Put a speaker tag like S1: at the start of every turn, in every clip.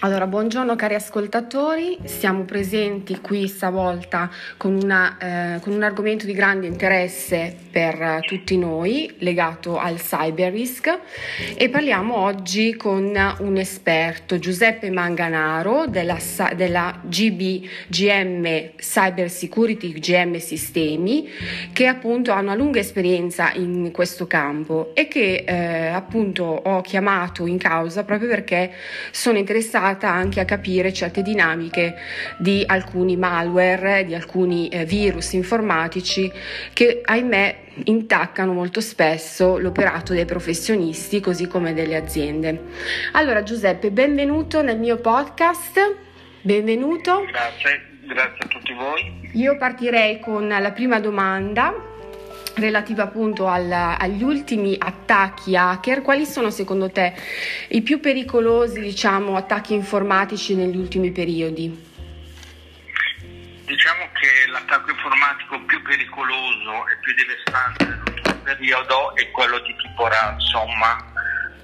S1: Allora, buongiorno cari ascoltatori, siamo presenti qui stavolta con, una, eh, con, un argomento di grande interesse per tutti noi legato al cyber risk e parliamo oggi con un esperto, Giuseppe Manganaro della, della GBGM Cyber Security GM Sistemi che appunto ha una lunga esperienza in questo campo e che eh, appunto ho chiamato in causa proprio perché sono interessata interessata anche a capire certe dinamiche di alcuni malware, di alcuni eh, virus informatici che ahimè intaccano molto spesso l'operato dei professionisti così come delle aziende. Allora Giuseppe, benvenuto nel mio podcast. Benvenuto.
S2: Grazie, grazie a tutti voi.
S1: Io partirei con la prima domanda relativa appunto al, agli ultimi attacchi hacker, quali sono secondo te i più pericolosi diciamo, attacchi informatici negli ultimi periodi?
S2: Diciamo che l'attacco informatico più pericoloso e più devastante nell'ultimo periodo è quello di tipo ransomware,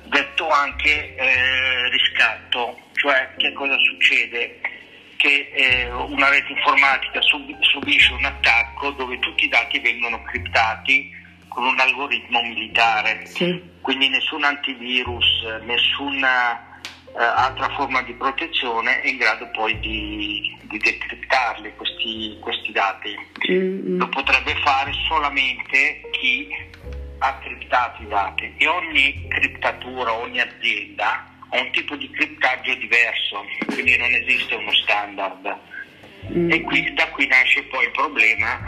S2: detto anche eh, riscatto, cioè che cosa succede? Che eh, una rete informatica sub- subisce un attacco dove tutti i dati vengono criptati con un algoritmo militare, sì. quindi nessun antivirus, nessuna eh, altra forma di protezione è in grado poi di, di decriptarli questi, questi dati. Mm-hmm. Lo potrebbe fare solamente chi ha criptato i dati e ogni criptatura, ogni azienda ha un tipo di criptaggio diverso, quindi non esiste uno standard. Mm. E qui, da qui nasce poi il problema,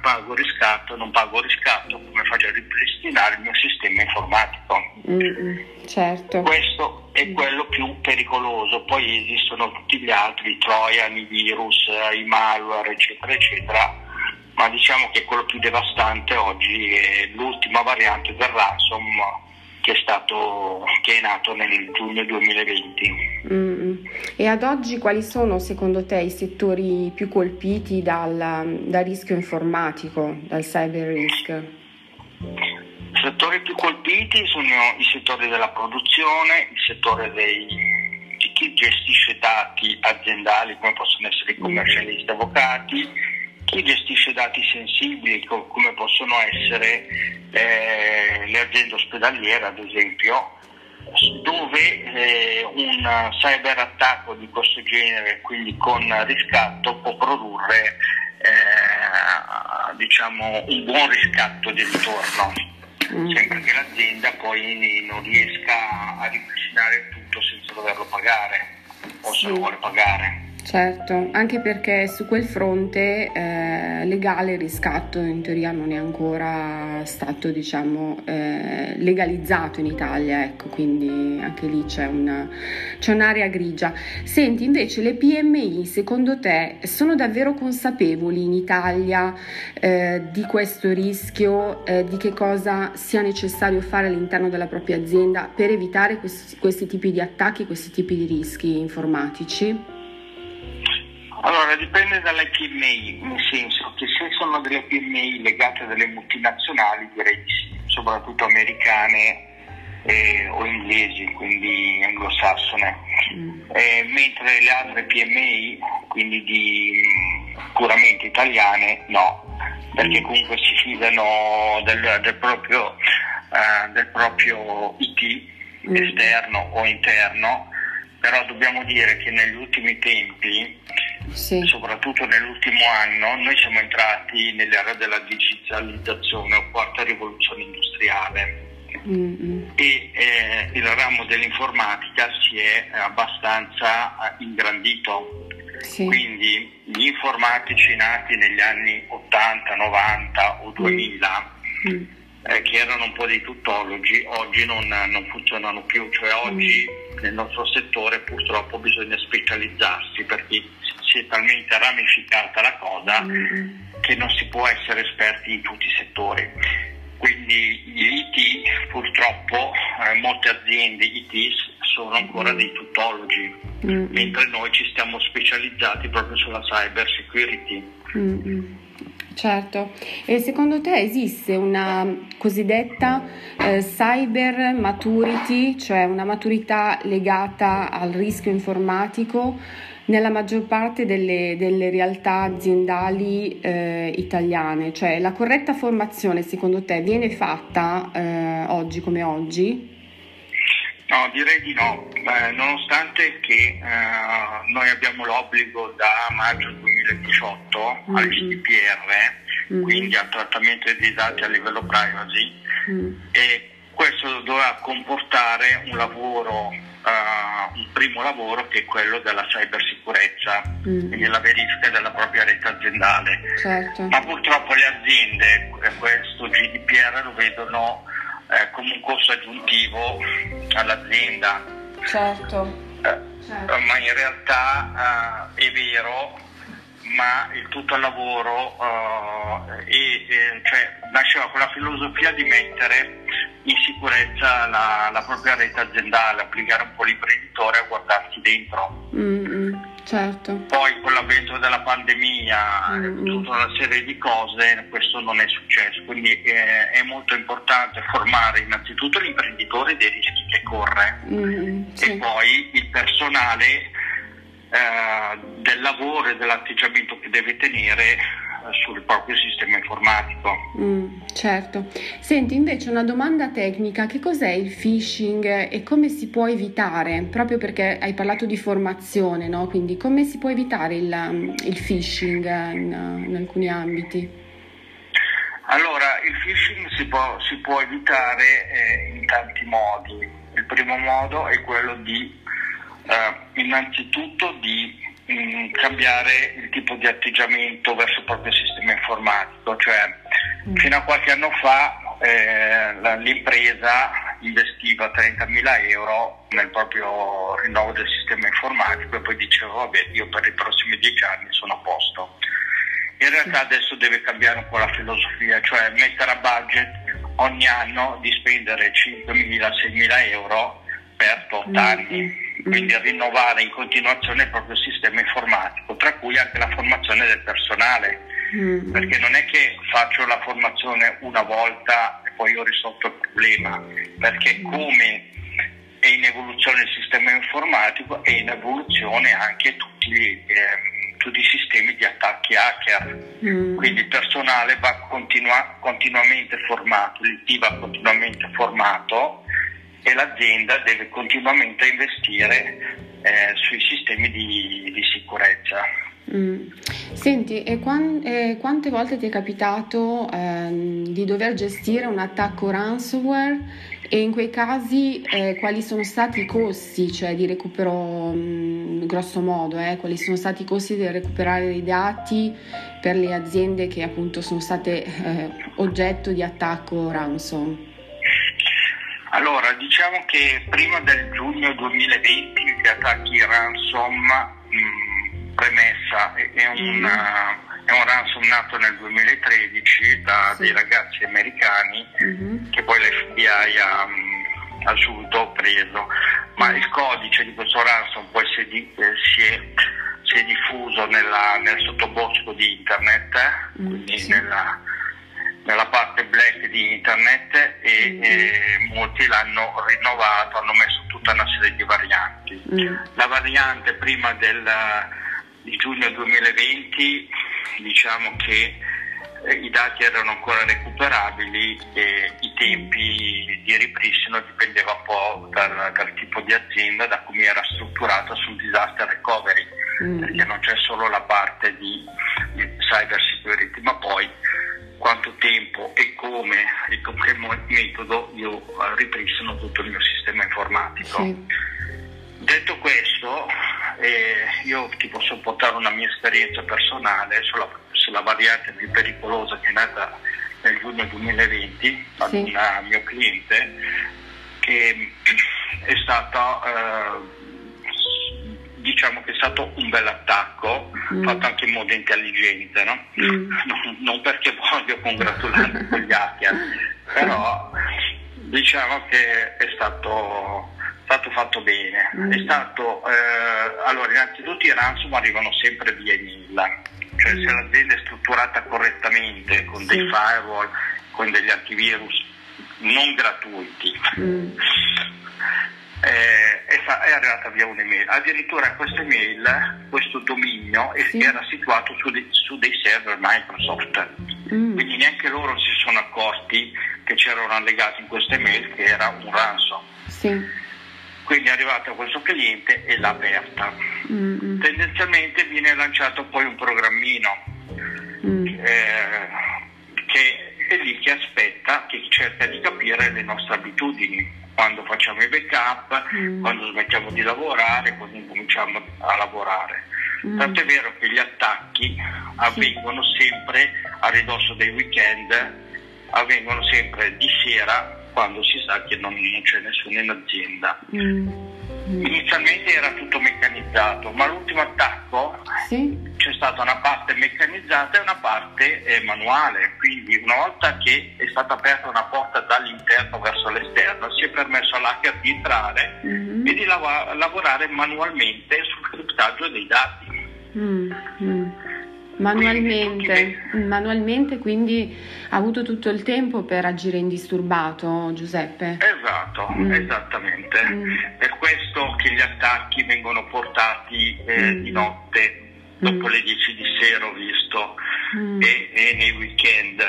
S2: pago riscatto, non pago riscatto, come faccio a ripristinare il mio sistema informatico.
S1: Mm, certo.
S2: Questo è quello più pericoloso, poi esistono tutti gli altri, i trojan, i virus, i malware, eccetera, eccetera, ma diciamo che quello più devastante oggi è l'ultima variante del ransomware che è, stato, che è nato nel giugno 2020.
S1: Mm-hmm. E ad oggi quali sono secondo te i settori più colpiti dal, dal rischio informatico, dal cyber risk?
S2: I settori più colpiti sono i settori della produzione, il settore dei, di chi gestisce dati aziendali come possono essere i commercialisti, avvocati, chi gestisce dati sensibili come possono essere eh, le aziende ospedaliere ad esempio, dove eh, un cyber attacco di questo genere, quindi con riscatto, può produrre eh, diciamo, un buon riscatto di ritorno, mm. sempre che l'azienda poi non riesca a ripristinare tutto senza doverlo pagare o se lo vuole pagare.
S1: Certo, anche perché su quel fronte eh, legale il riscatto in teoria non è ancora stato diciamo, eh, legalizzato in Italia, ecco, quindi anche lì c'è, una, c'è, un'area grigia. Senti, invece le PMI secondo te sono davvero consapevoli in Italia eh, di questo rischio, eh, di che cosa sia necessario fare all'interno della propria azienda per evitare questi, questi tipi di attacchi, questi tipi di rischi informatici?
S2: Allora, dipende dalle PMI, nel senso che se sono delle PMI legate a delle multinazionali, direi di sì, soprattutto americane eh, o inglesi, quindi anglosassone, mm. eh, mentre le altre PMI, quindi di, mm, puramente italiane, no, perché mm. comunque si fidano del, del, proprio, uh, del proprio IT mm. esterno o interno, però dobbiamo dire che negli ultimi tempi sì. soprattutto nell'ultimo anno, noi siamo entrati nell'era della digitalizzazione o quarta rivoluzione industriale. Mm-hmm. E eh, il ramo dell'informatica si è abbastanza eh, ingrandito. Sì. Quindi gli informatici nati negli anni 80, 90 o 2000, mm. eh, che erano un po' dei tuttologi, oggi non, non funzionano più. Cioè oggi mm. nel nostro settore purtroppo bisogna specializzarsi perché si è talmente ramificata la cosa mm. che non si può essere esperti in tutti i settori. Quindi gli IT, purtroppo, eh, molte aziende IT sono ancora mm. dei tutologi, mm. mentre noi ci stiamo specializzati proprio sulla cyber security.
S1: Mm. Certo, e secondo te esiste una cosiddetta eh, cyber maturity, cioè una maturità legata al rischio informatico nella maggior parte delle, delle realtà aziendali eh, italiane? Cioè la corretta formazione secondo te viene fatta eh, oggi come oggi?
S2: No, direi di no, eh, nonostante che eh, noi abbiamo l'obbligo da maggio 2018 mm-hmm. al GDPR, mm-hmm. quindi al trattamento dei dati a livello privacy, mm-hmm. e questo dovrà comportare un lavoro, uh, un primo lavoro che è quello della cybersicurezza, mm. quindi la verifica della propria rete aziendale. Certo. Ma purtroppo le aziende questo GDPR lo vedono eh, come un costo aggiuntivo all'azienda.
S1: Certo.
S2: Eh, certo. Ma in realtà eh, è vero, ma il tutto il lavoro eh, cioè, nasceva con la filosofia di mettere in sicurezza la, la, propria rete aziendale, obbligare un po' l'imprenditore a guardarsi dentro.
S1: Mm-hmm. Certo.
S2: Poi con l'avvento della pandemia e mm-hmm. tutta una serie di cose questo non è successo, quindi eh, è molto importante formare innanzitutto l'imprenditore dei rischi che corre mm-hmm. e sì. poi il personale eh, del lavoro e dell'atteggiamento che deve tenere sul proprio sistema informatico.
S1: Mm, certo. Senti, invece una domanda tecnica, che cos'è il phishing e come si può evitare? Proprio perché hai parlato di formazione, no? Quindi come si può evitare il, il phishing in, in, alcuni ambiti?
S2: Allora, il phishing si può, si può evitare eh, in tanti modi. Il primo modo è quello di eh, innanzitutto di mh, cambiare il tipo di atteggiamento verso il proprio sistema informatico, cioè mm. fino a qualche anno fa eh, l'impresa investiva 30.000 euro nel proprio rinnovo del sistema informatico e poi diceva vabbè io per i prossimi dieci anni sono a posto. In realtà adesso deve cambiare un po' la filosofia, cioè mettere a budget ogni anno di spendere 5.000-6.000 euro per 8 mm, anni, mm, quindi rinnovare in continuazione il proprio sistema informatico, tra cui anche la formazione del personale, mm. perché non è che faccio la formazione una volta e poi ho risolto il problema, perché come è in evoluzione il sistema informatico è in evoluzione anche tutti, eh, tutti i sistemi di attacchi hacker, mm. quindi il personale va continua, continuamente formato, il team va continuamente formato e l'azienda deve continuamente investire eh, sui sistemi di, di sicurezza.
S1: Mm. Senti, e, quan- e, quante volte ti è capitato ehm, di dover gestire un attacco ransomware e in quei casi eh, quali sono stati i costi, cioè di recupero, mh, mm, grosso modo, eh, quali sono stati i costi di recuperare i dati per le aziende che appunto sono state eh, oggetto di attacco ransom?
S2: Allora, diciamo che prima del giugno 2020 gli attacchi ransom, mh, premessa, è un, mm. uh, è un, ransom nato nel 2013 da sì. dei ragazzi americani mm-hmm. che poi l'FBI ha, um, ha, subito preso, ma il codice di questo ransom poi si è, di, eh, si è, si è diffuso nella, nel sottobosco di internet, mm, quindi sì. nella nella parte black di internet e, mm. e, molti l'hanno rinnovato, hanno messo tutta una serie di varianti. Mm. La variante prima del, di giugno 2020 diciamo che eh, i dati erano ancora recuperabili e i tempi di ripristino dipendeva un po' dal, dal tipo di azienda, da come era strutturata sul disaster recovery, mm. perché non c'è solo la parte di, di cyber security, ma poi quanto tempo e come e con che metodo io eh, ripristino tutto il mio sistema informatico. Sì. Detto questo, eh, io ti posso portare una mia esperienza personale sulla, sulla, variante più pericolosa che è nata nel giugno 2020 ad sì. un mio cliente che è stata eh, diciamo che è stato un bel attacco, mm. fatto anche in modo intelligente, no? mm. non, non, perché voglio congratularmi con gli hacker, però diciamo che è stato, stato fatto bene. Mm. È stato, eh, allora, innanzitutto i ransom arrivano sempre via email cioè mm. se l'azienda è strutturata correttamente con sì. dei firewall, con degli antivirus non gratuiti. Mm. Eh, è, arrivata via un'email. Addirittura questa email, questo dominio sì. era situato su, de, su, dei server Microsoft, mm. quindi neanche loro si sono accorti che c'erano allegati in questa email che era un ransom. Sì. Quindi è arrivato questo cliente e l'ha aperta. Mm-hmm. Tendenzialmente viene lanciato poi un programmino mm. eh, che è lì che aspetta, che cerca di capire le nostre abitudini, quando facciamo i backup, mm. quando smettiamo di lavorare, quando cominciamo a lavorare. Mm. Tanto è vero che gli attacchi avvengono sempre a ridosso dei weekend, avvengono sempre di sera quando si sa che non, non c'è nessuno in azienda. Mm. Mm. Inizialmente era tutto meccanizzato, ma l'ultimo attacco sì. c'è stata una parte meccanizzata e una parte eh, manuale, quindi una volta che è stata aperta una porta dall'interno verso l'esterno si è permesso all'hacker di entrare mm. e di lav- lavorare manualmente sul criptaggio dei dati.
S1: Mm. Manualmente, manualmente, quindi ha avuto tutto il tempo per agire indisturbato, Giuseppe?
S2: Esatto, mm. esattamente. Mm. Per questo che gli attacchi vengono portati eh, mm. di notte, dopo mm. le 10 di sera ho visto, mm. e, e, nei weekend.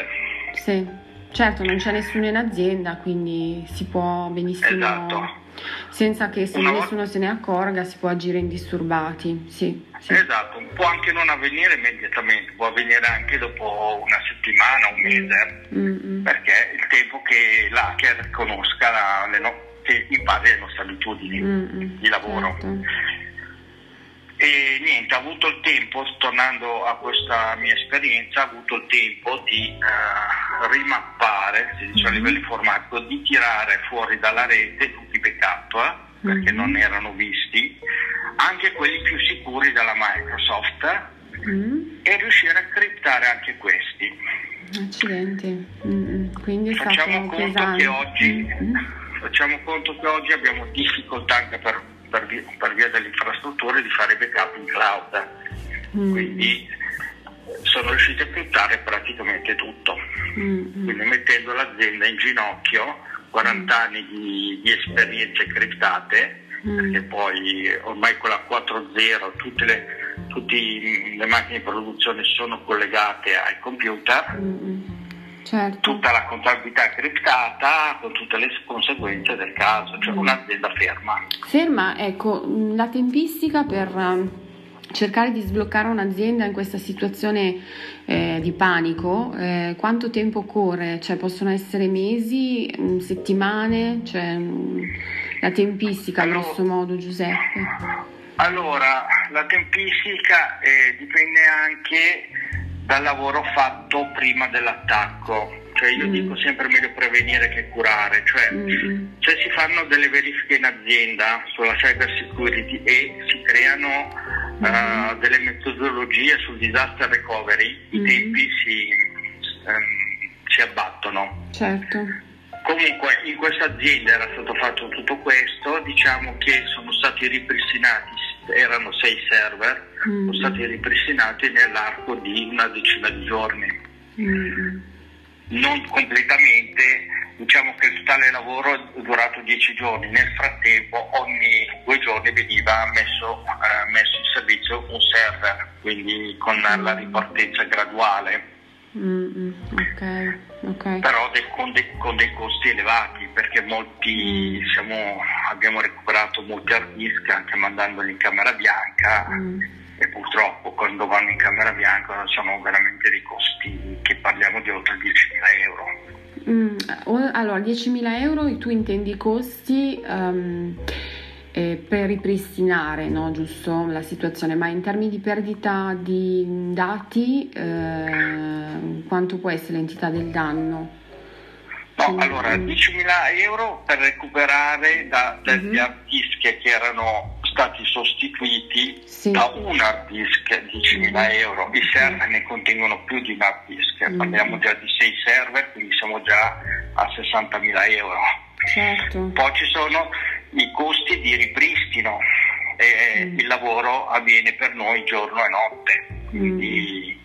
S1: Sì, certo, non c'è nessuno in azienda, quindi si può benissimo...
S2: Esatto.
S1: Senza che se nessuno se ne accorga si può agire indisturbati, sì. Sì.
S2: Esatto, può anche non avvenire immediatamente, può avvenire anche dopo una settimana, un mese, mm-hmm. perché è il tempo che l'hacker conosca, le no, che impari le nostre abitudini mm-hmm. di lavoro. Certo. E niente, ho avuto il tempo, tornando a questa mia esperienza, ho avuto il tempo di uh, rimappare, si dice a livello informatico, di tirare fuori dalla rete tutti backup, eh, perché mm-hmm. non erano visti, anche quelli più sicuri dalla Microsoft mm. e riuscire a criptare anche questi.
S1: Accidenti. Mm-hmm. Quindi
S2: facciamo conto, che oggi, facciamo conto che oggi abbiamo difficoltà anche per, per, via, per via delle infrastrutture di fare backup in cloud. Mm. Quindi sono riusciti a criptare praticamente tutto. Quindi mettendo l'azienda in ginocchio, 40 anni di, di esperienze criptate mm. perché poi ormai con la 4.0 tutte le, tutte le macchine di produzione sono collegate ai computer. Mm. Certo. Tutta la contabilità criptata con tutte le conseguenze del caso, cioè mm. un'azienda ferma.
S1: Ferma, ecco, la tempistica per cercare di sbloccare un'azienda in questa situazione eh, di panico, eh, quanto tempo occorre? Cioè, possono essere mesi, mm, settimane? Cioè, mm, la tempistica, allora, grosso modo, Giuseppe?
S2: Allora, la tempistica eh, dipende anche dal lavoro fatto prima dell'attacco. Cioè io mm. dico sempre meglio prevenire che curare, cioè mm. se si fanno delle verifiche in azienda sulla cyber security e si creano mm. Uh, delle metodologie sul disaster recovery, i mm. tempi si, um, si abbattono.
S1: Certo.
S2: Comunque in questa azienda era stato fatto tutto questo, diciamo che sono stati ripristinati, erano sei server, mm. sono stati ripristinati nell'arco di una decina di giorni. Mm. Non completamente, diciamo che il totale lavoro è durato dieci giorni, nel frattempo ogni due giorni veniva messo, eh, messo in servizio un server, quindi con la ripartenza graduale.
S1: Mm, okay, okay.
S2: però de, con, de, con, dei costi elevati perché molti mm. siamo, abbiamo recuperato molti hard disk anche mandandoli in camera bianca mm. E purtroppo quando vanno in camera bianca sono veramente dei costi che parliamo di oltre 10.000 euro.
S1: Mm. Allora 10.000 euro tu intendi i costi um, eh, per ripristinare no, giusto, la situazione, ma in termini di perdita di dati eh, quanto può essere l'entità del danno?
S2: No, allora 10.000 euro per recuperare da, dagli uh-huh. hard disk che erano stati sostituiti sì. da un hard disk 10.000 uh-huh. euro, i server ne contengono più di un hard disk, uh-huh. parliamo già di 6 server, quindi siamo già a 60.000 euro.
S1: Certo.
S2: Poi ci sono i costi di ripristino e mm. il lavoro avviene per noi giorno e notte, quindi mm.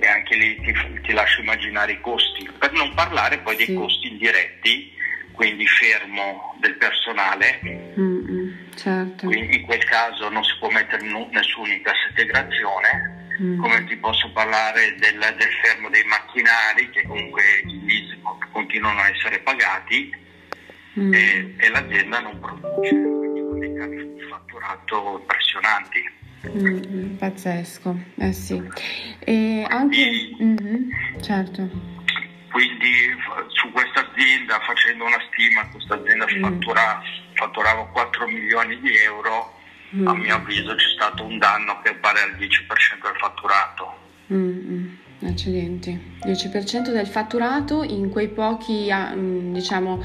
S2: E anche lì ti, ti, lascio immaginare i costi, per non parlare poi dei sì. costi indiretti, quindi fermo del personale.
S1: Mm-hmm, certo.
S2: Quindi in quel caso non si può mettere nessuna integrazione. Mm. come ti posso parlare del, del, fermo dei macchinari che comunque continuano a essere pagati mm. e, e, l'azienda non produce, quindi con dei cavi di fatturato impressionanti.
S1: Mm, pazzesco, eh sì. E anche... Mm-hmm, certo.
S2: Quindi su questa azienda, facendo una stima, questa azienda mm. fattura, fatturava 4 milioni di euro, mm. a mio avviso c'è stato un danno che pare al 10% del fatturato.
S1: Mm-hmm. Accidenti, 10% del fatturato in quei pochi mm, diciamo,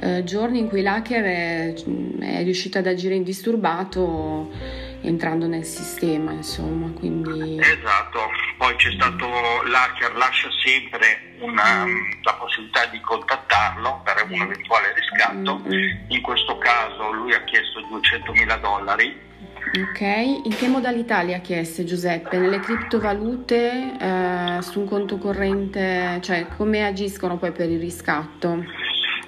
S1: eh, giorni in cui l'hacker è, è riuscito ad agire indisturbato entrando nel sistema, insomma, quindi...
S2: Esatto, poi c'è stato l'hacker, lascia sempre una, la possibilità di contattarlo per un eventuale riscatto, mm. in questo caso lui ha chiesto 200 mila dollari.
S1: Ok, in che modalità li ha chieste Giuseppe? Nelle criptovalute, eh, su un conto corrente, cioè come agiscono poi per il riscatto?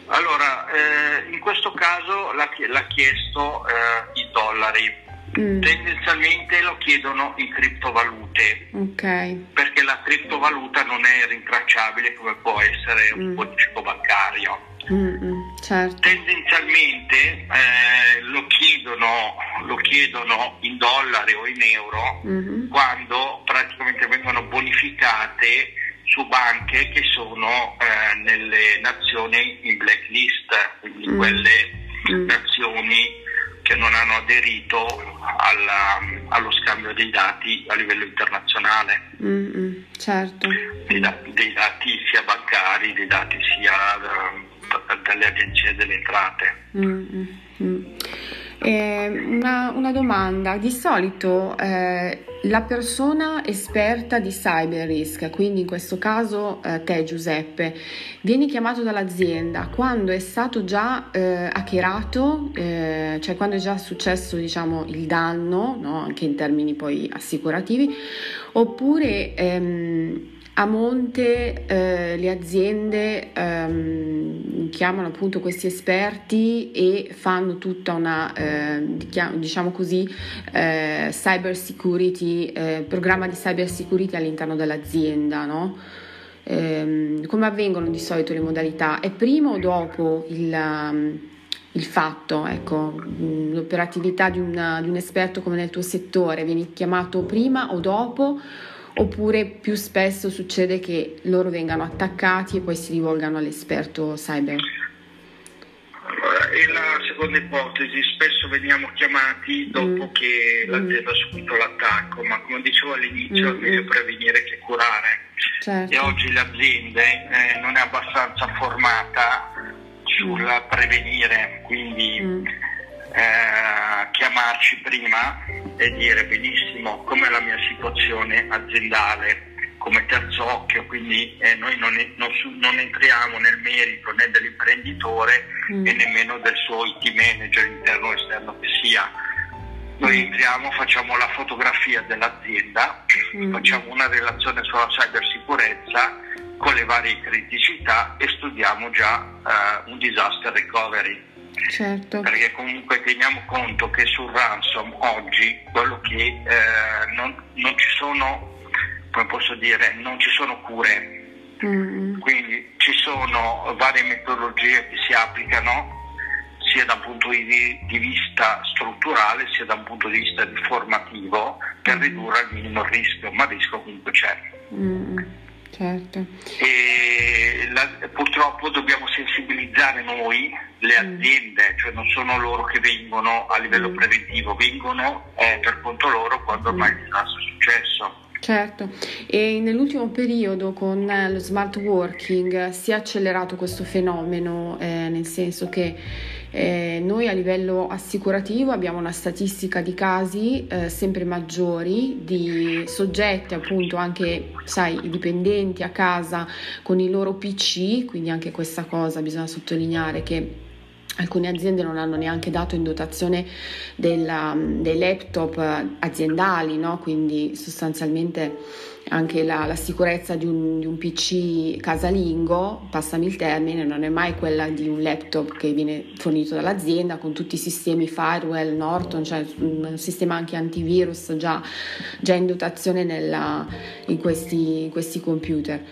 S2: Allora, eh, in questo caso l'ha, l'ha chiesto eh, i dollari, Mm. Tendenzialmente lo chiedono in criptovalute
S1: okay.
S2: perché la criptovaluta non è rintracciabile come può essere un mm. bonifico bancario.
S1: Mm-mm, certo.
S2: Tendenzialmente eh, lo, chiedono, lo, chiedono, in dollari o in euro mm-hmm. quando praticamente vengono bonificate su banche che sono eh, nelle nazioni in blacklist, quindi mm. quelle mm. nazioni che non hanno aderito alla, allo scambio dei dati a livello internazionale.
S1: Mm-hmm, certo.
S2: Dei, dei, dati sia bancari, dei dati sia da, dalle agenzie delle entrate.
S1: Mm-hmm. Eh, una, una, domanda, di solito eh, la persona esperta di cyber risk, quindi in questo caso eh, te Giuseppe, vieni chiamato dall'azienda quando è stato già eh, hackerato, eh, cioè quando è già successo diciamo, il danno, no? anche in termini poi assicurativi, oppure... Ehm, a monte eh, le aziende ehm, chiamano appunto questi esperti e fanno tutta una, eh, diciamo così, eh, cyber security, eh, programma di cyber security all'interno dell'azienda, no? Ehm, come avvengono di solito le modalità? È prima o dopo il, il fatto, ecco, l'operatività di, una, di un esperto come nel tuo settore? Vieni chiamato prima o dopo? Oppure più spesso succede che loro vengano attaccati e poi si rivolgano all'esperto cyber?
S2: Allora, è la seconda ipotesi, spesso veniamo chiamati dopo mm. che l'azienda mm. ha subito l'attacco, ma come dicevo all'inizio mm. è meglio prevenire che curare.
S1: Certo.
S2: E oggi l'azienda eh, non è abbastanza formata sul mm. prevenire, quindi mm. Eh, chiamarci prima e dire benissimo com'è la mia situazione aziendale come terzo occhio, quindi eh, noi non, non, non, entriamo nel merito né dell'imprenditore mm. e nemmeno del suo IT manager interno o esterno che sia. Noi mm. entriamo, facciamo la fotografia dell'azienda, mm. facciamo una relazione sulla cybersicurezza con le varie criticità e studiamo già uh, un disaster recovery.
S1: Certo.
S2: Perché comunque teniamo conto che sul ransom oggi quello che eh, non, non, ci sono, come posso dire, non ci sono cure. Mm. Quindi ci sono varie metodologie che si applicano sia da un punto di, di vista strutturale sia da un punto di vista informativo per mm. ridurre al minimo il rischio, ma il rischio comunque c'è.
S1: Mm. Certo.
S2: E la, purtroppo dobbiamo sensibilizzare noi, le mm. aziende, cioè non sono loro che vengono a livello mm. preventivo, vengono eh, per conto loro quando ormai il disastro è successo.
S1: Certo, e nell'ultimo periodo con lo smart working si è accelerato questo fenomeno, eh, nel senso che eh, noi a livello assicurativo abbiamo una statistica di casi eh, sempre maggiori di soggetti, appunto anche, sai, i dipendenti a casa con i loro PC, quindi anche questa cosa bisogna sottolineare che Alcune aziende non hanno neanche dato in dotazione della, dei laptop aziendali, no? quindi sostanzialmente anche la, la sicurezza di un, di un, PC casalingo, passami il termine, non è mai quella di un laptop che viene fornito dall'azienda con tutti i sistemi firewall, Norton, cioè un sistema anche antivirus già, già in dotazione nella, in, questi, in questi computer.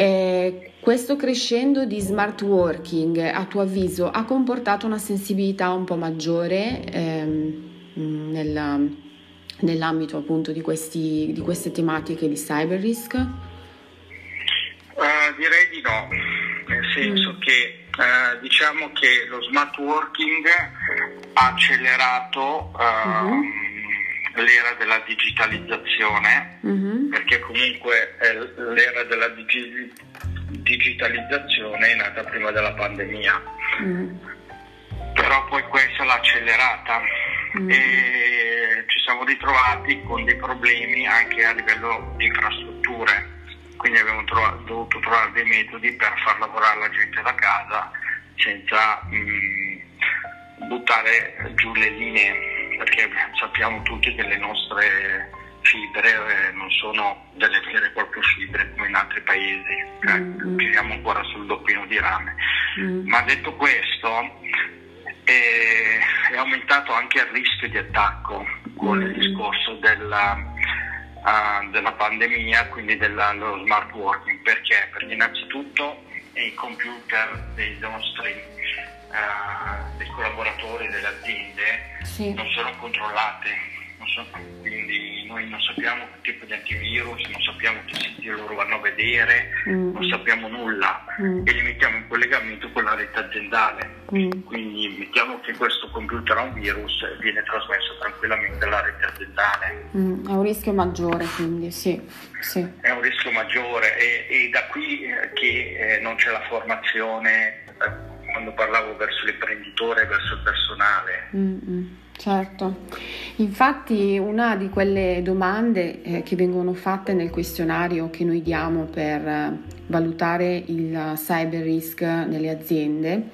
S1: E questo crescendo di smart working, a tuo avviso, ha comportato una sensibilità un po' maggiore ehm, nella, nell'ambito appunto di, questi, di, queste tematiche di cyber risk?
S2: Uh, direi di no, nel senso mm. che uh, diciamo che lo smart working ha accelerato uh, mm-hmm. L'era della digitalizzazione, mm-hmm. perché comunque l'era della digi- digitalizzazione è nata prima della pandemia, mm. però poi questa l'ha accelerata. Mm. E ci siamo ritrovati con dei problemi anche a livello di infrastrutture, quindi abbiamo trovato, dovuto trovare dei metodi per far lavorare la gente da casa senza mh, mm, buttare giù le linee, perché sappiamo tutti che le nostre fibre eh, non sono delle vere e proprie fibre come in altri paesi, eh, mm-hmm. giriamo ancora sul doppino di rame. Mm. Ma detto questo, eh, è aumentato anche il rischio di attacco con il mm. discorso della, uh, della pandemia, quindi dello smart working. Perché? Perché innanzitutto i computer dei nostri uh, dei collaboratori delle aziende sì. non sono controllati, non sono, quindi noi non sappiamo che tipo di antivirus, non sappiamo che siti loro vanno a vedere, mm. non sappiamo nulla mm. e li mettiamo in collegamento con la rete aziendale. Mm. Quindi mettiamo che questo computer ha un virus e viene trasmesso tranquillamente alla rete aziendale.
S1: Mm, è un rischio maggiore quindi, sì. sì.
S2: È un rischio maggiore e, e da qui eh, che eh, non c'è la formazione, eh, quando parlavo verso l'imprenditore, verso il personale.
S1: Mm-hmm. Certo, infatti una di quelle domande eh, che vengono fatte nel questionario che noi diamo per eh, valutare il cyber risk nelle aziende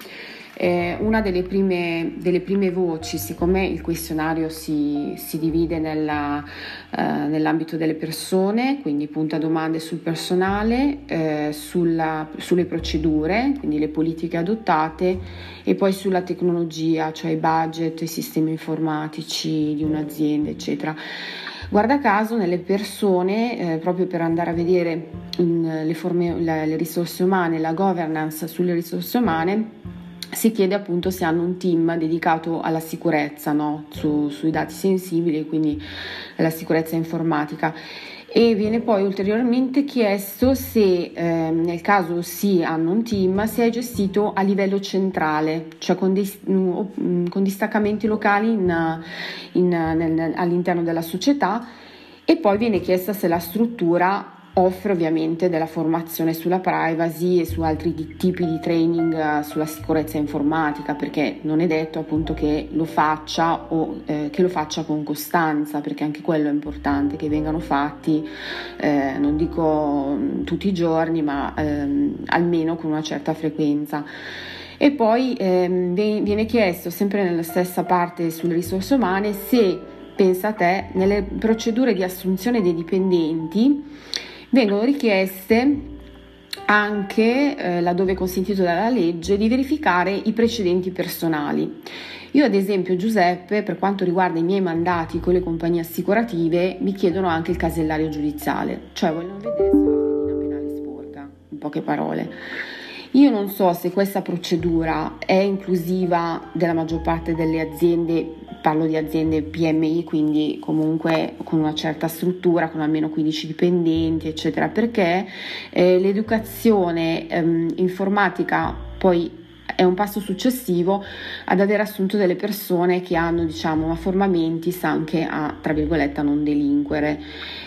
S1: eh, una delle prime, delle prime, voci, siccome il questionario si, si divide nella, eh, nell'ambito delle persone, quindi punta domande sul personale, eh, sulla, sulle procedure, quindi le politiche adottate e poi sulla tecnologia, cioè i budget, i sistemi informatici di un'azienda, eccetera. Guarda caso nelle persone, eh, proprio per andare a vedere in, le, forme, le, le risorse umane, la governance sulle risorse umane, si chiede appunto se hanno un team dedicato alla sicurezza no? Su, sui dati sensibili, quindi alla sicurezza informatica. E viene poi ulteriormente chiesto se eh, nel caso sì hanno un team, se è gestito a livello centrale, cioè con, dei, mm, con distaccamenti locali in, in, nel, all'interno della società e poi viene chiesta se la struttura offre ovviamente della formazione sulla privacy e su altri di, tipi di training uh, sulla sicurezza informatica perché non è detto appunto che lo faccia o eh, che lo faccia con costanza perché anche quello è importante che vengano fatti eh, non dico mm, tutti i giorni ma ehm, almeno con una certa frequenza. E poi ehm, viene chiesto sempre nella stessa parte sulle risorse umane se pensa a te nelle procedure di assunzione dei dipendenti vengono richieste anche, eh, laddove consentito dalla legge, di verificare i precedenti personali. Io ad esempio Giuseppe, per quanto riguarda i miei mandati con le compagnie assicurative, mi chiedono anche il casellario giudiziale, cioè vogliono vedere se ho una penale sporca, in poche parole. Io non so se questa procedura è inclusiva della maggior parte delle aziende parlo di aziende PMI, quindi comunque con una certa struttura, con almeno 15 dipendenti, eccetera, perché eh, l'educazione ehm, informatica poi è un passo successivo ad aver assunto delle persone che hanno diciamo una forma mentis anche a tra virgolette a non delinquere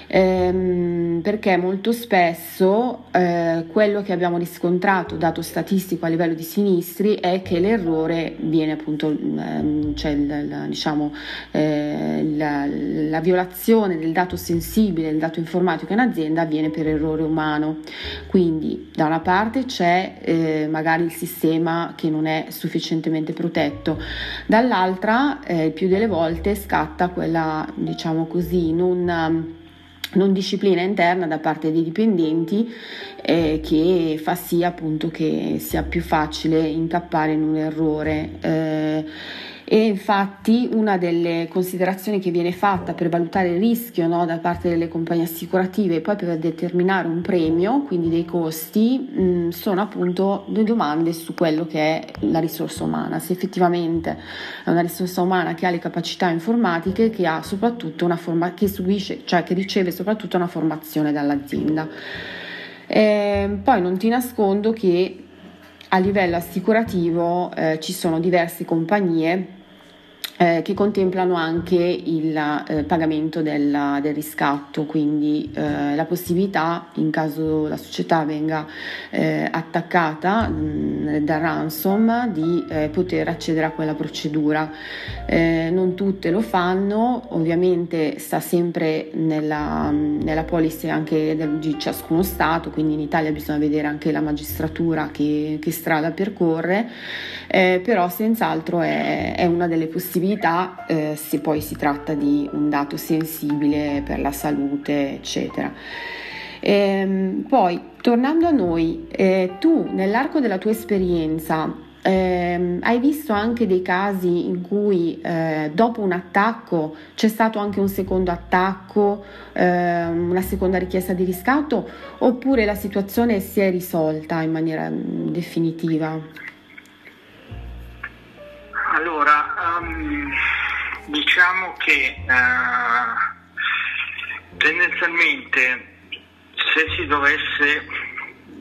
S1: ehm, perché molto spesso eh, quello che abbiamo riscontrato, dato statistico a livello di sinistri, è che l'errore viene appunto, ehm, cioè il, la, diciamo, eh, la, la, violazione del dato sensibile, del dato informatico in azienda avviene per errore umano. Quindi da una parte c'è eh, magari il sistema che non è sufficientemente protetto, dall'altra eh, più delle volte scatta quella, diciamo così, non non disciplina interna da parte dei dipendenti eh, che fa sì appunto che sia più facile incappare in un errore. Eh, e infatti una delle considerazioni che viene fatta per valutare il rischio no, da parte delle compagnie assicurative e poi per determinare un premio, quindi dei costi, mh, sono appunto le domande su quello che è la risorsa umana, se effettivamente è una risorsa umana che ha le capacità informatiche che ha soprattutto una forma, che subisce, cioè che riceve soprattutto una formazione dall'azienda. E ehm, poi non ti nascondo che a livello assicurativo eh, ci sono diverse compagnie eh, che contemplano anche il eh, pagamento della, del riscatto, quindi eh, la possibilità, in caso la società venga eh, attaccata mh, da ransom, di eh, poter accedere a quella procedura. Eh, non tutte lo fanno, ovviamente sta sempre nella, nella policy anche di ciascuno Stato, quindi in Italia bisogna vedere anche la magistratura che, che strada percorre, però senz'altro è, è una delle possibilità possibilità eh, se poi si tratta di un dato sensibile per la salute, eccetera. Ehm, poi, tornando a noi, eh, tu nell'arco della tua esperienza eh, hai visto anche dei casi in cui eh, dopo un attacco c'è stato anche un secondo attacco, eh, una seconda richiesta di riscatto, oppure la situazione si è risolta in maniera definitiva?
S2: Allora, um, diciamo che uh, tendenzialmente se si dovesse,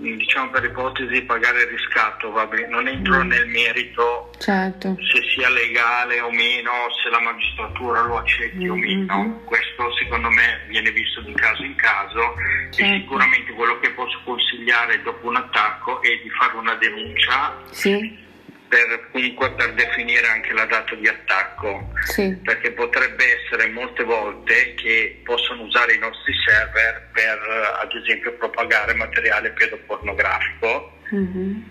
S2: diciamo per ipotesi, pagare il riscatto, vabbè, non entro mm. nel merito certo. se sia legale o meno, se la magistratura lo accetti mm-hmm. o meno, questo secondo me viene visto di caso in caso certo. e sicuramente quello che posso consigliare dopo un attacco è di fare una denuncia. Sì per, comunque per definire anche la data di attacco, sì. perché potrebbe essere molte volte che possono usare i nostri server per ad esempio propagare materiale pedopornografico mm-hmm.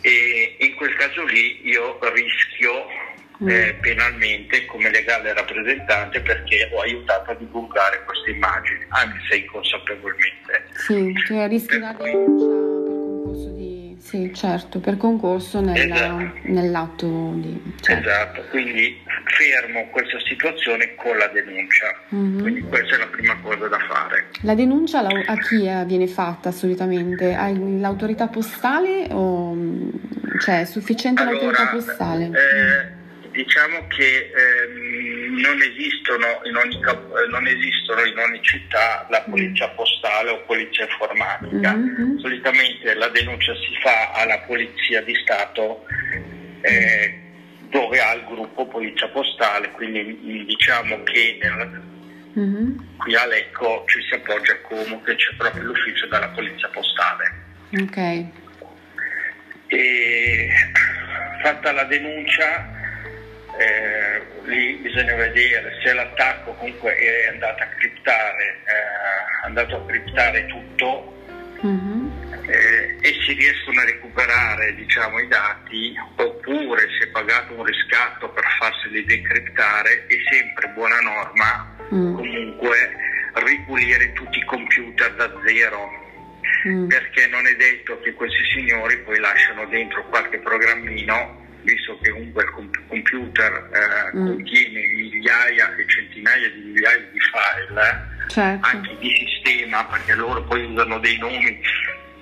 S2: e in quel caso lì io rischio mm. eh, penalmente come legale rappresentante perché ho aiutato a divulgare queste immagini, anche se inconsapevolmente.
S1: Sì, cioè rischi la denuncia sì, certo, per concorso nella, esatto. nell'atto di...
S2: Certo. Esatto, quindi fermo questa situazione con la denuncia, mm-hmm. quindi questa è la prima cosa da fare.
S1: La denuncia a chi viene fatta solitamente? All'autorità postale o cioè, è sufficiente allora, l'autorità postale?
S2: Eh, mm. Diciamo che ehm, non, esistono in ogni, non esistono in ogni città la mm. polizia postale o polizia informatica. Mm-hmm. Solitamente la denuncia si fa alla polizia di Stato eh, dove ha il gruppo polizia postale, quindi diciamo che mm-hmm. qui a Lecco ci si appoggia a Como che c'è proprio l'ufficio della polizia postale.
S1: Ok.
S2: E fatta la denuncia eh, lì bisogna vedere se l'attacco comunque è andato a criptare, eh, andato a criptare tutto mm-hmm. eh, e si riescono a recuperare diciamo, i dati oppure se è pagato un riscatto per farseli decriptare è sempre buona norma mm. comunque ripulire tutti i computer da zero mm. perché non è detto che questi signori poi lasciano dentro qualche programmino visto che comunque il computer eh, mm. contiene migliaia e centinaia di migliaia di file, eh, certo. anche di sistema, perché loro poi usano dei nomi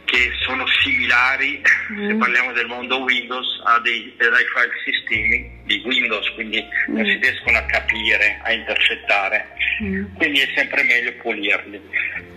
S2: che sono similari, mm. se parliamo del mondo Windows, a dei, dei file sistemi di Windows, quindi mm. non si riescono a capire, a intercettare. Mm. Quindi è sempre meglio pulirli.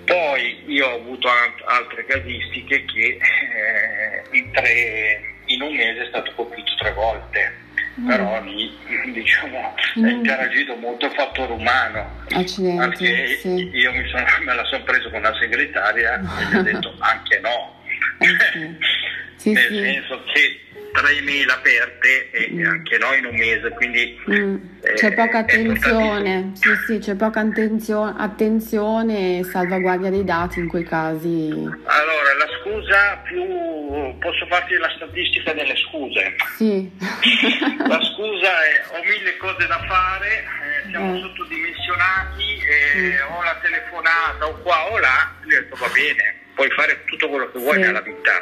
S2: Poi io ho avuto altre casistiche che eh, in tre in un mese è stato colpito tre volte. mm. però diciamo mm. è interagito molto il fattore umano.
S1: Accidenti, sì.
S2: io sono, me la sono preso con la segretaria e gli ho detto anche no.
S1: Eh sì. Sì,
S2: Nel senso che tre email aperte e
S1: Mm.
S2: anche noi in un mese, quindi
S1: Mm, C'è
S2: eh,
S1: poca attenzione, sì, sì, c'è poca attenzio- attenzione e salvaguardia dei dati in quei casi.
S2: Allora, la scusa più... posso farti la statistica delle scuse.
S1: Sì.
S2: La scusa è ho mille cose da fare, eh, siamo
S1: Eh.
S2: sottodimensionati, eh,
S1: Mm.
S2: ho la telefonata o qua o là, gli ho detto va bene, puoi fare tutto quello che vuoi
S1: Sì.
S2: nella vita,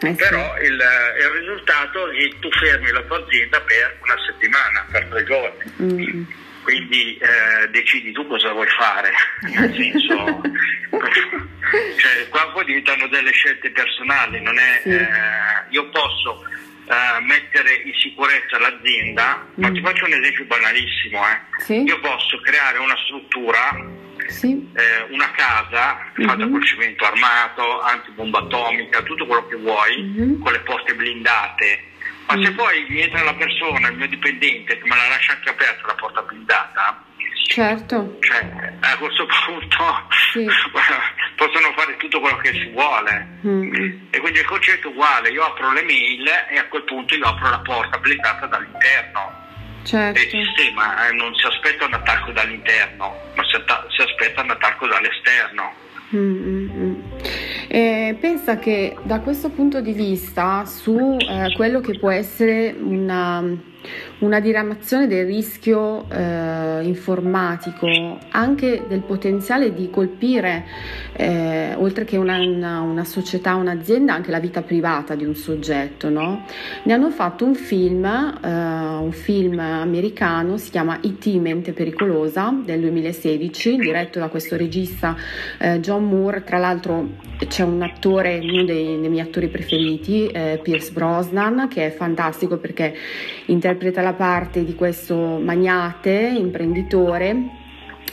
S1: Eh sì.
S2: però il, il risultato è che tu fermi la tua azienda per una settimana, per tre giorni.
S1: Mm,
S2: Quindi eh, decidi tu cosa vuoi fare, nel senso, cioè, qua poi diventano delle scelte personali, non è,
S1: Sì.
S2: eh, io posso mettere in sicurezza l'azienda, ma
S1: Mm.
S2: ti faccio un esempio banalissimo, eh.
S1: Sì,
S2: io posso creare una struttura,
S1: sì,
S2: eh, una casa fatta
S1: Mhm.
S2: col cemento armato, antibomba atomica, tutto quello che vuoi,
S1: Mhm.
S2: con le porte blindate. Ma se
S1: Mm.
S2: poi mi entra la persona, il mio dipendente, che me la lascia anche aperta la porta blindata,
S1: certo,
S2: cioè a questo punto
S1: Sì.
S2: possono fare tutto quello che si vuole.
S1: Mm,
S2: E quindi il concetto è uguale, io apro le mail e a quel punto io apro la porta blindata dall'interno.
S1: Certo,
S2: il sistema eh, non si aspetta un attacco dall'interno, ma si, atta- si aspetta un attacco dall'esterno.
S1: Mm, mm, mm. Eh, pensa che da questo punto di vista su eh, quello che può essere una, una diramazione del rischio eh, informatico, anche del potenziale di colpire, eh, oltre che una, una- una società, un'azienda, anche la vita privata di un soggetto, no? Ne hanno fatto un film, eh, un film americano, si chiama IT Mente Pericolosa del 2016, diretto da questo regista eh, John Moore, tra l'altro c'è un attore, uno dei, dei miei attori preferiti, eh, Pierce Brosnan, che è fantastico perché interpreta la parte di questo magnate, imprenditore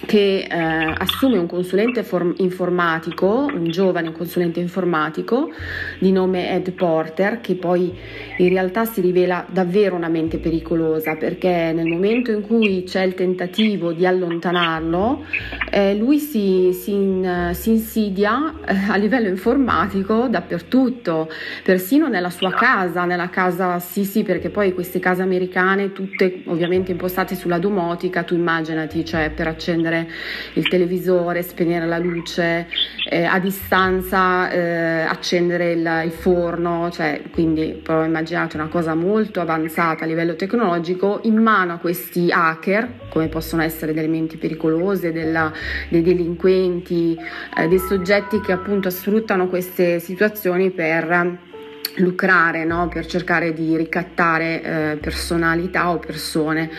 S1: che eh, assume un consulente form- informatico, un giovane consulente informatico di nome Ed Porter, che poi in realtà si rivela davvero una mente pericolosa perché nel momento in cui c'è il tentativo di allontanarlo, eh, lui si, si in- si insidia eh, a livello informatico dappertutto, persino nella sua casa, nella casa, sì sì, perché poi queste case americane, tutte ovviamente impostate sulla domotica, tu immaginati, cioè per accendere il televisore, spegnere la luce, eh, a distanza eh, accendere il, il forno, cioè quindi però immaginate una cosa molto avanzata a livello tecnologico in mano a questi hacker, come possono essere delle menti pericolose, della- dei delinquenti, eh, dei soggetti che appunto sfruttano queste situazioni per lucrare, no? per cercare di ricattare eh, personalità o persone.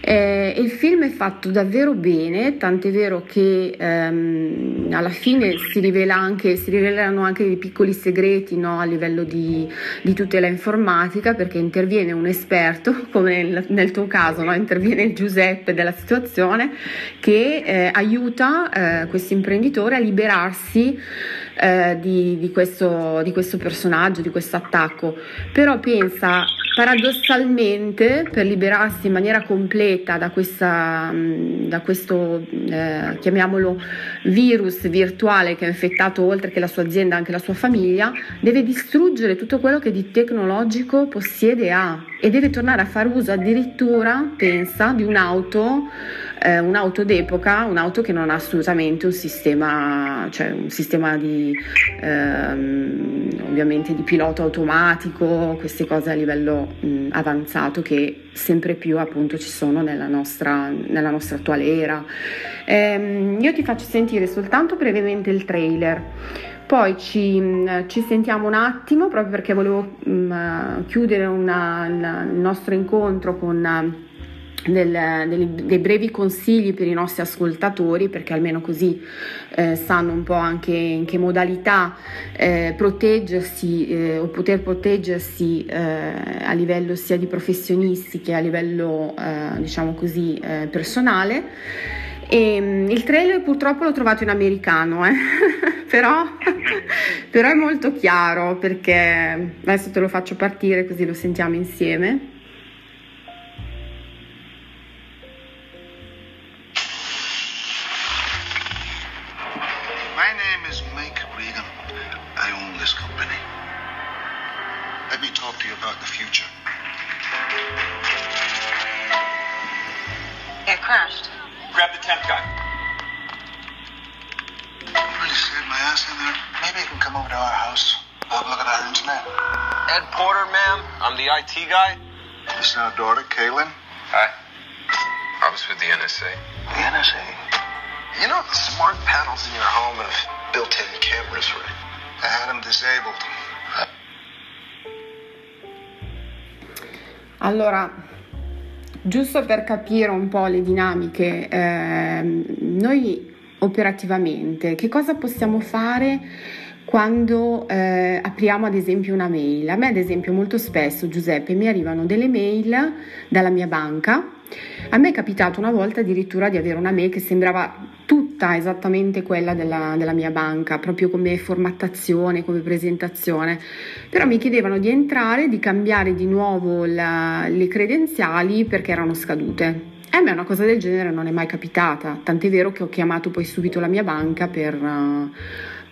S1: Eh, il film è fatto davvero bene, tant'è vero che ehm, alla fine si, rivela anche, si rivelano anche dei piccoli segreti no? a livello di, di tutela informatica perché interviene un esperto, come nel, nel tuo caso, no? interviene il Giuseppe della situazione che eh, aiuta eh, questo imprenditore a liberarsi eh, di, di questo, di questo personaggio, di questo attacco. Però pensa, paradossalmente, per liberarsi in maniera completa da, questa, mh, da questo, eh, chiamiamolo, virus virtuale che ha infettato oltre che la sua azienda anche la sua famiglia, deve distruggere tutto quello che di tecnologico possiede e ha e deve tornare a fare uso addirittura, pensa, di un'auto eh, un'auto d'epoca, un'auto che non ha assolutamente un sistema, cioè un sistema di ehm, ovviamente di pilota automatico, queste cose a livello mh, avanzato che sempre più appunto ci sono nella nostra, nella nostra attuale era. Ehm, io ti faccio sentire soltanto brevemente il trailer. Poi ci, ci sentiamo un attimo proprio perché volevo mh, chiudere una- il il nostro incontro con del- dei, dei brevi consigli per i nostri ascoltatori perché almeno così eh, sanno un po' anche in che modalità eh, proteggersi eh, o poter proteggersi eh, a livello sia di professionisti che a livello eh, diciamo così eh, personale e, mm, il trailer purtroppo l'ho trovato in americano, però, però è molto chiaro perché adesso te lo faccio partire così lo sentiamo insieme. Per capire un po' le dinamiche, ehm, noi operativamente che cosa possiamo fare quando eh, apriamo ad esempio una mail? A me ad esempio molto spesso, Giuseppe, mi arrivano delle mail dalla mia banca. A me è capitato una volta addirittura di avere una mail che sembrava tutta esattamente quella della, della, mia banca, proprio come formattazione, come presentazione, però mi chiedevano di entrare, di cambiare di nuovo la, le credenziali perché erano scadute. E a me una cosa del genere non è mai capitata, tant'è vero che ho chiamato poi subito la mia banca per... Uh,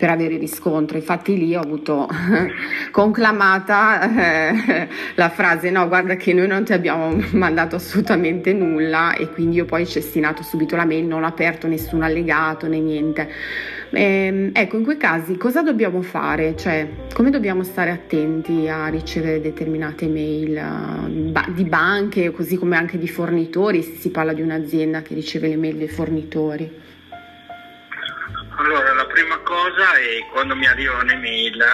S1: per avere riscontro. Infatti lì ho avuto conclamata eh, la frase no, guarda che noi non ti abbiamo mandato assolutamente nulla e quindi io poi cestinato subito la mail, non ho aperto nessun allegato né niente. Eh, ecco, in quei casi cosa dobbiamo fare? Cioè, come dobbiamo stare attenti a ricevere determinate mail uh, di banche, così come anche di fornitori, se si parla di un'azienda che riceve le mail dei fornitori?
S2: Allora, la prima cosa è quando mi arriva un'email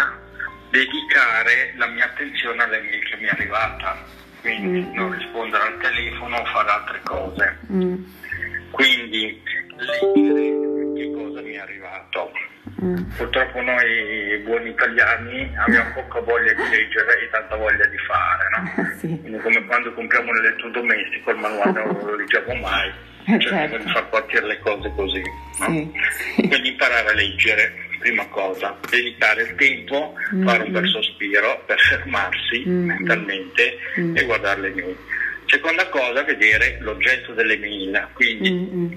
S2: dedicare la mia attenzione all'email che mi è arrivata, quindi mm. non rispondere al telefono o fare altre cose. Mm. Quindi leggere che cosa mi è arrivato. Mm. Purtroppo noi buoni italiani abbiamo poca voglia di leggere e tanta voglia di fare, no? sì. Quindi come quando compriamo un elettrodomestico il manuale non lo leggiamo mai eh, cerchiamo certo. di far partire le cose così. No? Sì. Quindi imparare a leggere, prima cosa, dedicare il tempo, mm-hmm. fare un bel sospiro per fermarsi mm-hmm. mentalmente mm-hmm. e guardare le mail. Seconda cosa, vedere l'oggetto delle mail, quindi mm-hmm.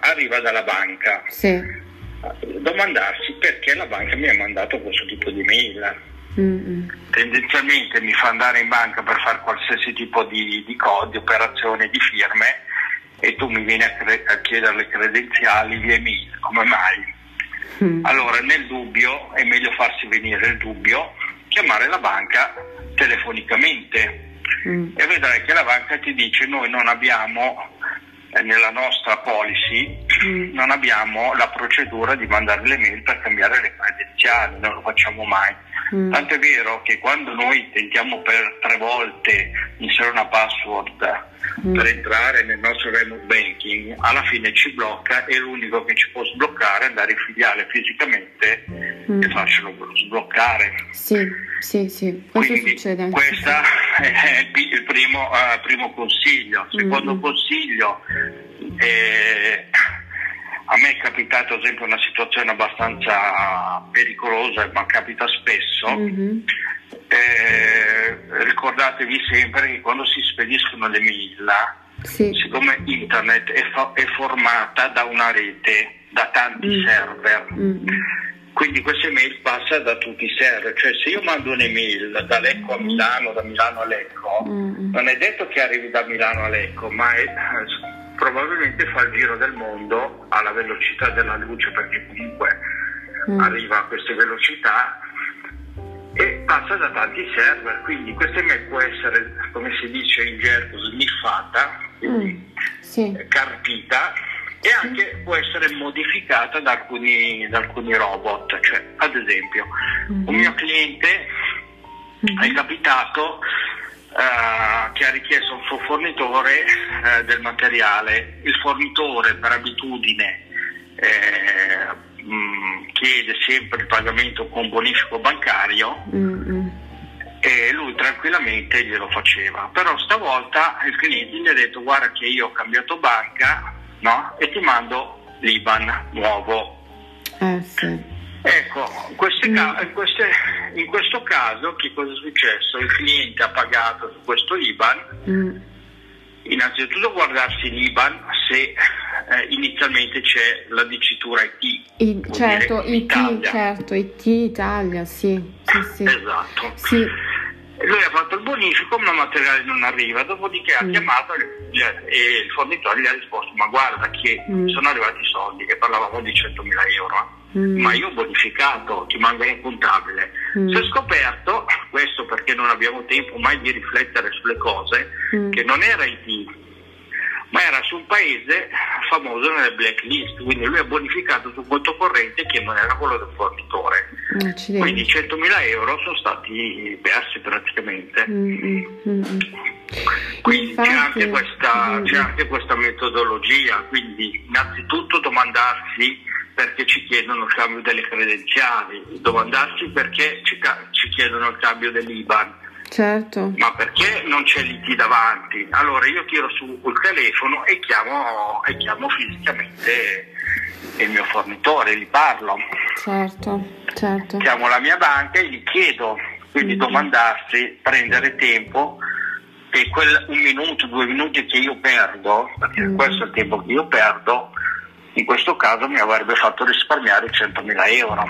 S2: arriva dalla banca. Sì. Domandarsi perché la banca mi ha mandato questo tipo di mail. Mm-hmm. Tendenzialmente mi fa andare in banca per fare qualsiasi tipo di, di codi, operazioni, di firme e tu mi vieni a, cre- a chiedere le credenziali via email, come mai? Mm. Allora nel dubbio è meglio farsi venire il dubbio, chiamare la banca telefonicamente mm. e vedrai che la banca ti dice noi non abbiamo eh, nella nostra policy mm. non abbiamo la procedura di mandare le mail per cambiare le credenziali, non lo facciamo mai. Mm. Tanto è vero che quando noi tentiamo per tre volte inserire una password mm. per entrare nel nostro remote banking, alla fine ci blocca e l'unico che ci può sbloccare è andare in filiale fisicamente mm. e farcelo sbloccare.
S1: Sì, sì, sì, questo
S2: Quindi,
S1: succede.
S2: Questo è il primo, uh, primo consiglio. Secondo mm. consiglio, eh, a me è capitato ad esempio una situazione abbastanza pericolosa, ma capita spesso. Mm-hmm. Eh, ricordatevi sempre che quando si spediscono le mail, sì. siccome internet è, fa- è, formata da una rete, da tanti mm. server, mm. quindi queste mail passano da tutti i server, cioè se io mando un'email da Lecco a mm. Milano, da Milano a Lecco, mm. non è detto che arrivi da Milano a Lecco, ma è probabilmente fa il giro del mondo alla velocità della luce perché comunque mm. arriva a queste velocità e passa da tanti server, quindi questa email può essere, come si dice in gergo, sniffata, mm. sì. carpita e anche può essere modificata da alcuni, da alcuni robot, cioè ad esempio mm-hmm. un mio cliente mm-hmm. è capitato Uh, che ha richiesto un suo fornitore uh, del materiale. Il fornitore per abitudine eh, mh, mm, chiede sempre il pagamento con bonifico bancario mm-hmm. e lui tranquillamente glielo faceva. Però stavolta il cliente gli ha detto guarda che io ho cambiato banca no? e ti mando l'IBAN nuovo.
S1: Eh, sì.
S2: Ecco, in, ca- in, queste, in, questo caso che cosa è successo? Il cliente ha pagato su questo IBAN, mm. innanzitutto guardarsi l'IBAN se eh, inizialmente c'è la dicitura IT.
S1: I, certo, IT, Italia. certo, IT Italia, sì. sì, sì.
S2: Esatto.
S1: Sì.
S2: lui ha fatto il bonifico ma il materiale non arriva, dopodiché ha
S1: Mm.
S2: chiamato e e il fornitore gli ha risposto ma guarda che
S1: Mm.
S2: sono arrivati i soldi e parlavamo di 100.000 euro.
S1: Mm.
S2: Ma io ho bonificato, ti manca il contabile.
S1: Mm.
S2: Si è scoperto, questo perché non abbiamo tempo mai di riflettere sulle cose,
S1: Mm.
S2: che non era IT, ma era su un paese famoso nelle blacklist, quindi lui ha bonificato su un conto corrente che non era quello del fornitore.
S1: Accidenti.
S2: Quindi 100.000 euro sono stati persi praticamente.
S1: Mm, mm, mm, mm.
S2: Quindi c'è,
S1: Infatti-
S2: anche questa,
S1: Mm.
S2: c'è anche questa metodologia, quindi innanzitutto domandarsi perché ci chiedono il cambio delle credenziali, domandarsi perché ci, ca- ci chiedono il cambio dell'IBAN,
S1: Certo.
S2: ma perché non c'è l'IT davanti? Allora io tiro su il telefono e chiamo, e chiamo fisicamente il mio fornitore, gli parlo,
S1: Certo, certo.
S2: chiamo la mia banca e gli chiedo, quindi
S1: Mm.
S2: domandarsi, prendere tempo e quel un minuto, due minuti che io perdo, perché
S1: Mm.
S2: questo è il tempo che io perdo, in questo caso mi avrebbe fatto risparmiare 100.000 euro.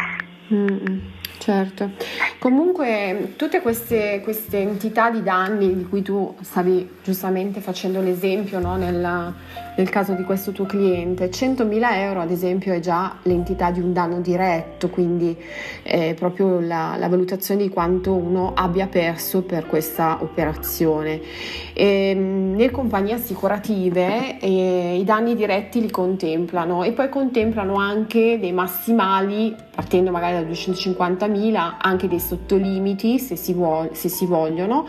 S1: Mm, certo. Comunque tutte queste, queste entità di danni di cui tu stavi giustamente facendo l'esempio no, nella- nel caso di questo tuo cliente, 100.000 euro ad esempio è già l'entità di un danno diretto, quindi è proprio la, la valutazione di quanto uno abbia perso per questa operazione. E, mh, le compagnie assicurative eh, i danni diretti li contemplano e poi contemplano anche dei massimali, partendo magari da 250.000, anche dei sottolimiti se si, vuol- se si vogliono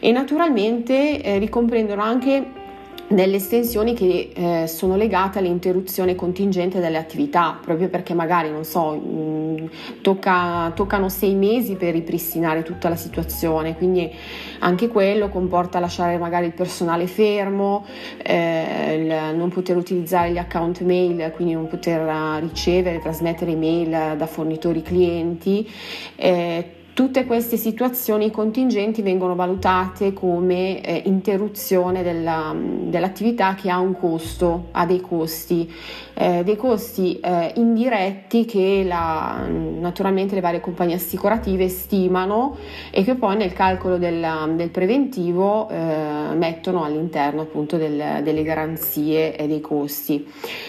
S1: e naturalmente eh, ricomprendono anche delle estensioni che eh, sono legate all'interruzione contingente delle attività, proprio perché magari, non so, mh, tocca- toccano sei mesi per ripristinare tutta la situazione, quindi anche quello comporta lasciare magari il personale fermo, eh, non poter utilizzare gli account mail, quindi non poter eh, ricevere, trasmettere email da fornitori clienti. eh, Tutte queste situazioni contingenti vengono valutate come eh, interruzione della- dell'attività che ha un costo, ha dei costi, eh, dei costi eh, indiretti che la- naturalmente le varie compagnie assicurative stimano e che poi nel calcolo del, del preventivo eh, mettono all'interno appunto del- delle garanzie e dei costi.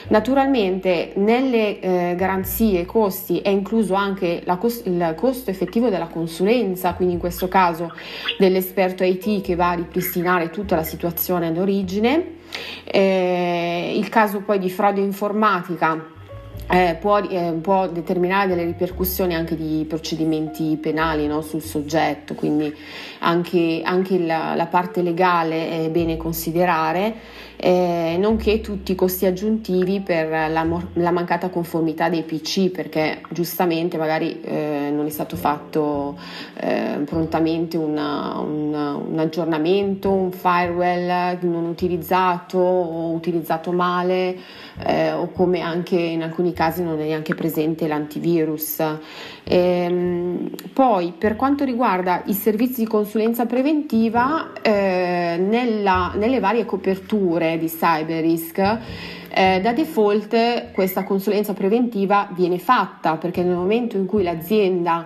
S1: Naturalmente nelle eh, garanzie e costi è incluso anche la il costo effettivo della consulenza, quindi in questo caso dell'esperto IT che va a ripristinare tutta la situazione d'origine. Eh, il caso poi di frode informatica eh, può, eh, può determinare delle ripercussioni anche di procedimenti penali no, sul soggetto, quindi anche, anche la, la parte legale è bene considerare, eh, nonché tutti i costi aggiuntivi per la, la mancata conformità dei PC, perché giustamente magari eh, non è stato fatto eh, prontamente una- una- un aggiornamento, un firewall non utilizzato o utilizzato male eh, o come anche in alcuni casi non è neanche presente l'antivirus. Ehm, poi per quanto riguarda i servizi di consulenza preventiva, eh, nella- nelle varie coperture di cyber risk eh, da default questa consulenza preventiva viene fatta perché nel momento in cui l'azienda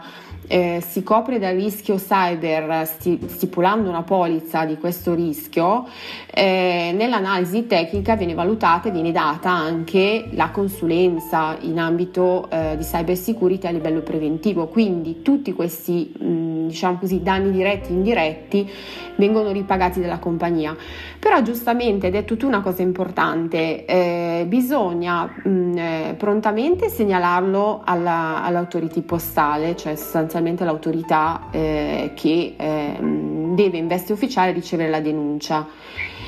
S1: eh, si copre dal rischio cyber sti- stipulando una polizza di questo rischio, eh, nell'analisi tecnica viene valutata e viene data anche la consulenza in ambito eh, di cyber security a livello preventivo. Quindi tutti questi mh, diciamo così, danni diretti e indiretti vengono ripagati dalla compagnia. Però giustamente hai detto tu una cosa importante, eh, bisogna mh, eh, prontamente segnalarlo alla, all'autorità postale, cioè sostanzialmente l'autorità eh, che eh, deve in veste ufficiale ricevere la denuncia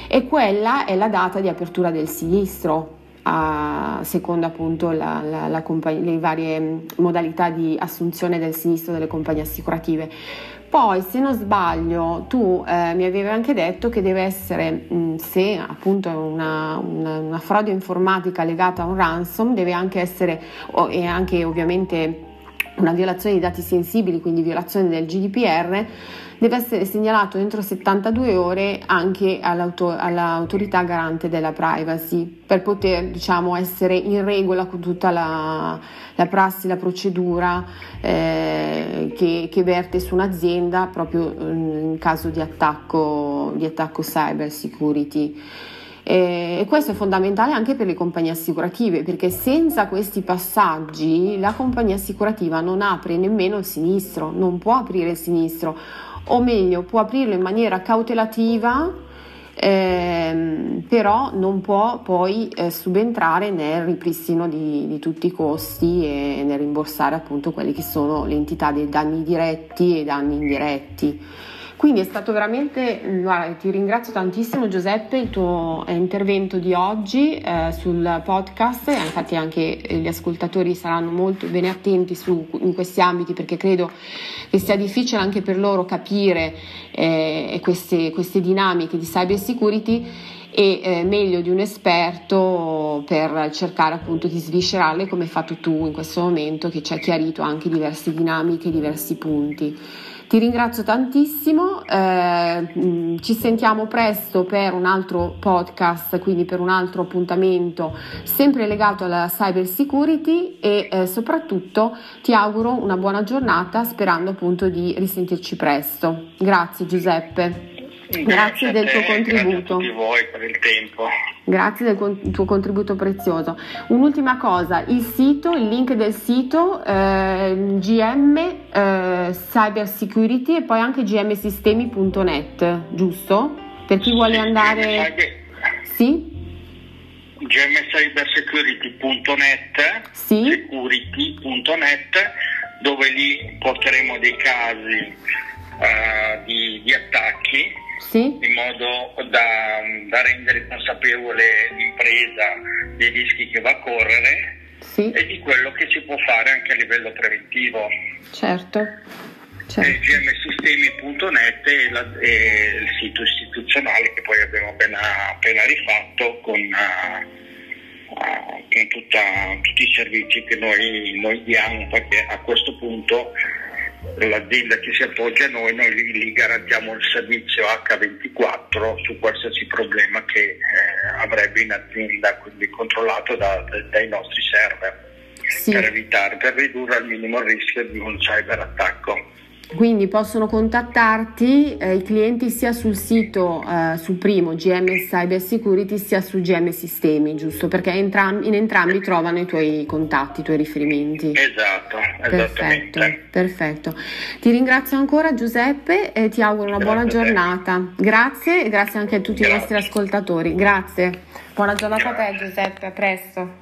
S1: e quella è la data di apertura del sinistro a seconda appunto la, la, la compagn- le varie mh, modalità di assunzione del sinistro delle compagnie assicurative. Poi, se non sbaglio, tu eh, mi avevi anche detto che deve essere, mh, se appunto è una, una, una frode informatica legata a un ransom, deve anche essere, o- e anche ovviamente una violazione di dati sensibili, quindi violazione del GDPR, deve essere segnalato entro 72 ore anche all'autorità garante della privacy per poter diciamo, essere in regola con tutta la, la prassi, la procedura eh, che, che, verte su un'azienda proprio mm, in caso di attacco, di attacco cyber security. E questo è fondamentale anche per le compagnie assicurative perché senza questi passaggi la compagnia assicurativa non apre nemmeno il sinistro, non può aprire il sinistro o meglio può aprirlo in maniera cautelativa ehm, però non può poi eh, subentrare nel ripristino di, di, tutti i costi e nel rimborsare appunto quelli che sono le entità dei danni diretti e danni indiretti. Quindi è stato veramente, guarda, ti ringrazio tantissimo Giuseppe, il tuo eh, intervento di oggi eh, sul podcast, infatti anche gli ascoltatori saranno molto bene attenti su, in questi ambiti perché credo che sia difficile anche per loro capire eh, queste, queste dinamiche di cyber security e eh, meglio di un esperto per cercare appunto di sviscerarle come hai fatto tu in questo momento che ci ha chiarito anche diverse dinamiche, diversi punti. Ti ringrazio tantissimo, eh, mm, ci sentiamo presto per un altro podcast, quindi per un altro appuntamento sempre legato alla cyber security e eh, soprattutto ti auguro una buona giornata sperando appunto di risentirci presto. Grazie Giuseppe. Grazie, del tuo contributo.
S2: Grazie a voi per il tempo.
S1: Grazie del con- tuo contributo prezioso. Un'ultima cosa, il sito, il link del sito eh, GM eh, Cyber Security e poi anche gmsistemi.net, giusto? Per chi vuole andare... Sì?
S2: gmcybersecurity.net
S1: sì?
S2: security.net dove lì porteremo dei casi uh, di, di attacchi
S1: sì.
S2: in modo da, da, rendere consapevole l'impresa dei rischi che va a correre
S1: sì.
S2: e di quello che si può fare anche a livello preventivo.
S1: Certo. certo.
S2: gmsistemi.net è, è, il sito istituzionale che poi abbiamo appena, appena rifatto con, uh, uh, con tutta, tutti i servizi che noi, noi diamo perché a questo punto l'azienda che si appoggia a noi, noi gli, garantiamo il servizio H24 su qualsiasi problema che eh, avrebbe in azienda, quindi controllato da, da, dai nostri server,
S1: sì.
S2: per evitare, per ridurre al minimo il rischio di un cyber attacco.
S1: Quindi possono contattarti eh, i clienti sia sul sito, eh, sul primo GM Cyber Security, sia su GM Sistemi, giusto? Perché entram- in entrambi trovano i tuoi contatti, i tuoi riferimenti.
S2: Esatto,
S1: perfetto, perfetto. Ti ringrazio ancora Giuseppe e ti auguro una
S2: grazie
S1: buona giornata. Grazie e grazie anche a tutti
S2: grazie.
S1: i nostri ascoltatori. Grazie. Buona giornata grazie. a te Giuseppe, a presto.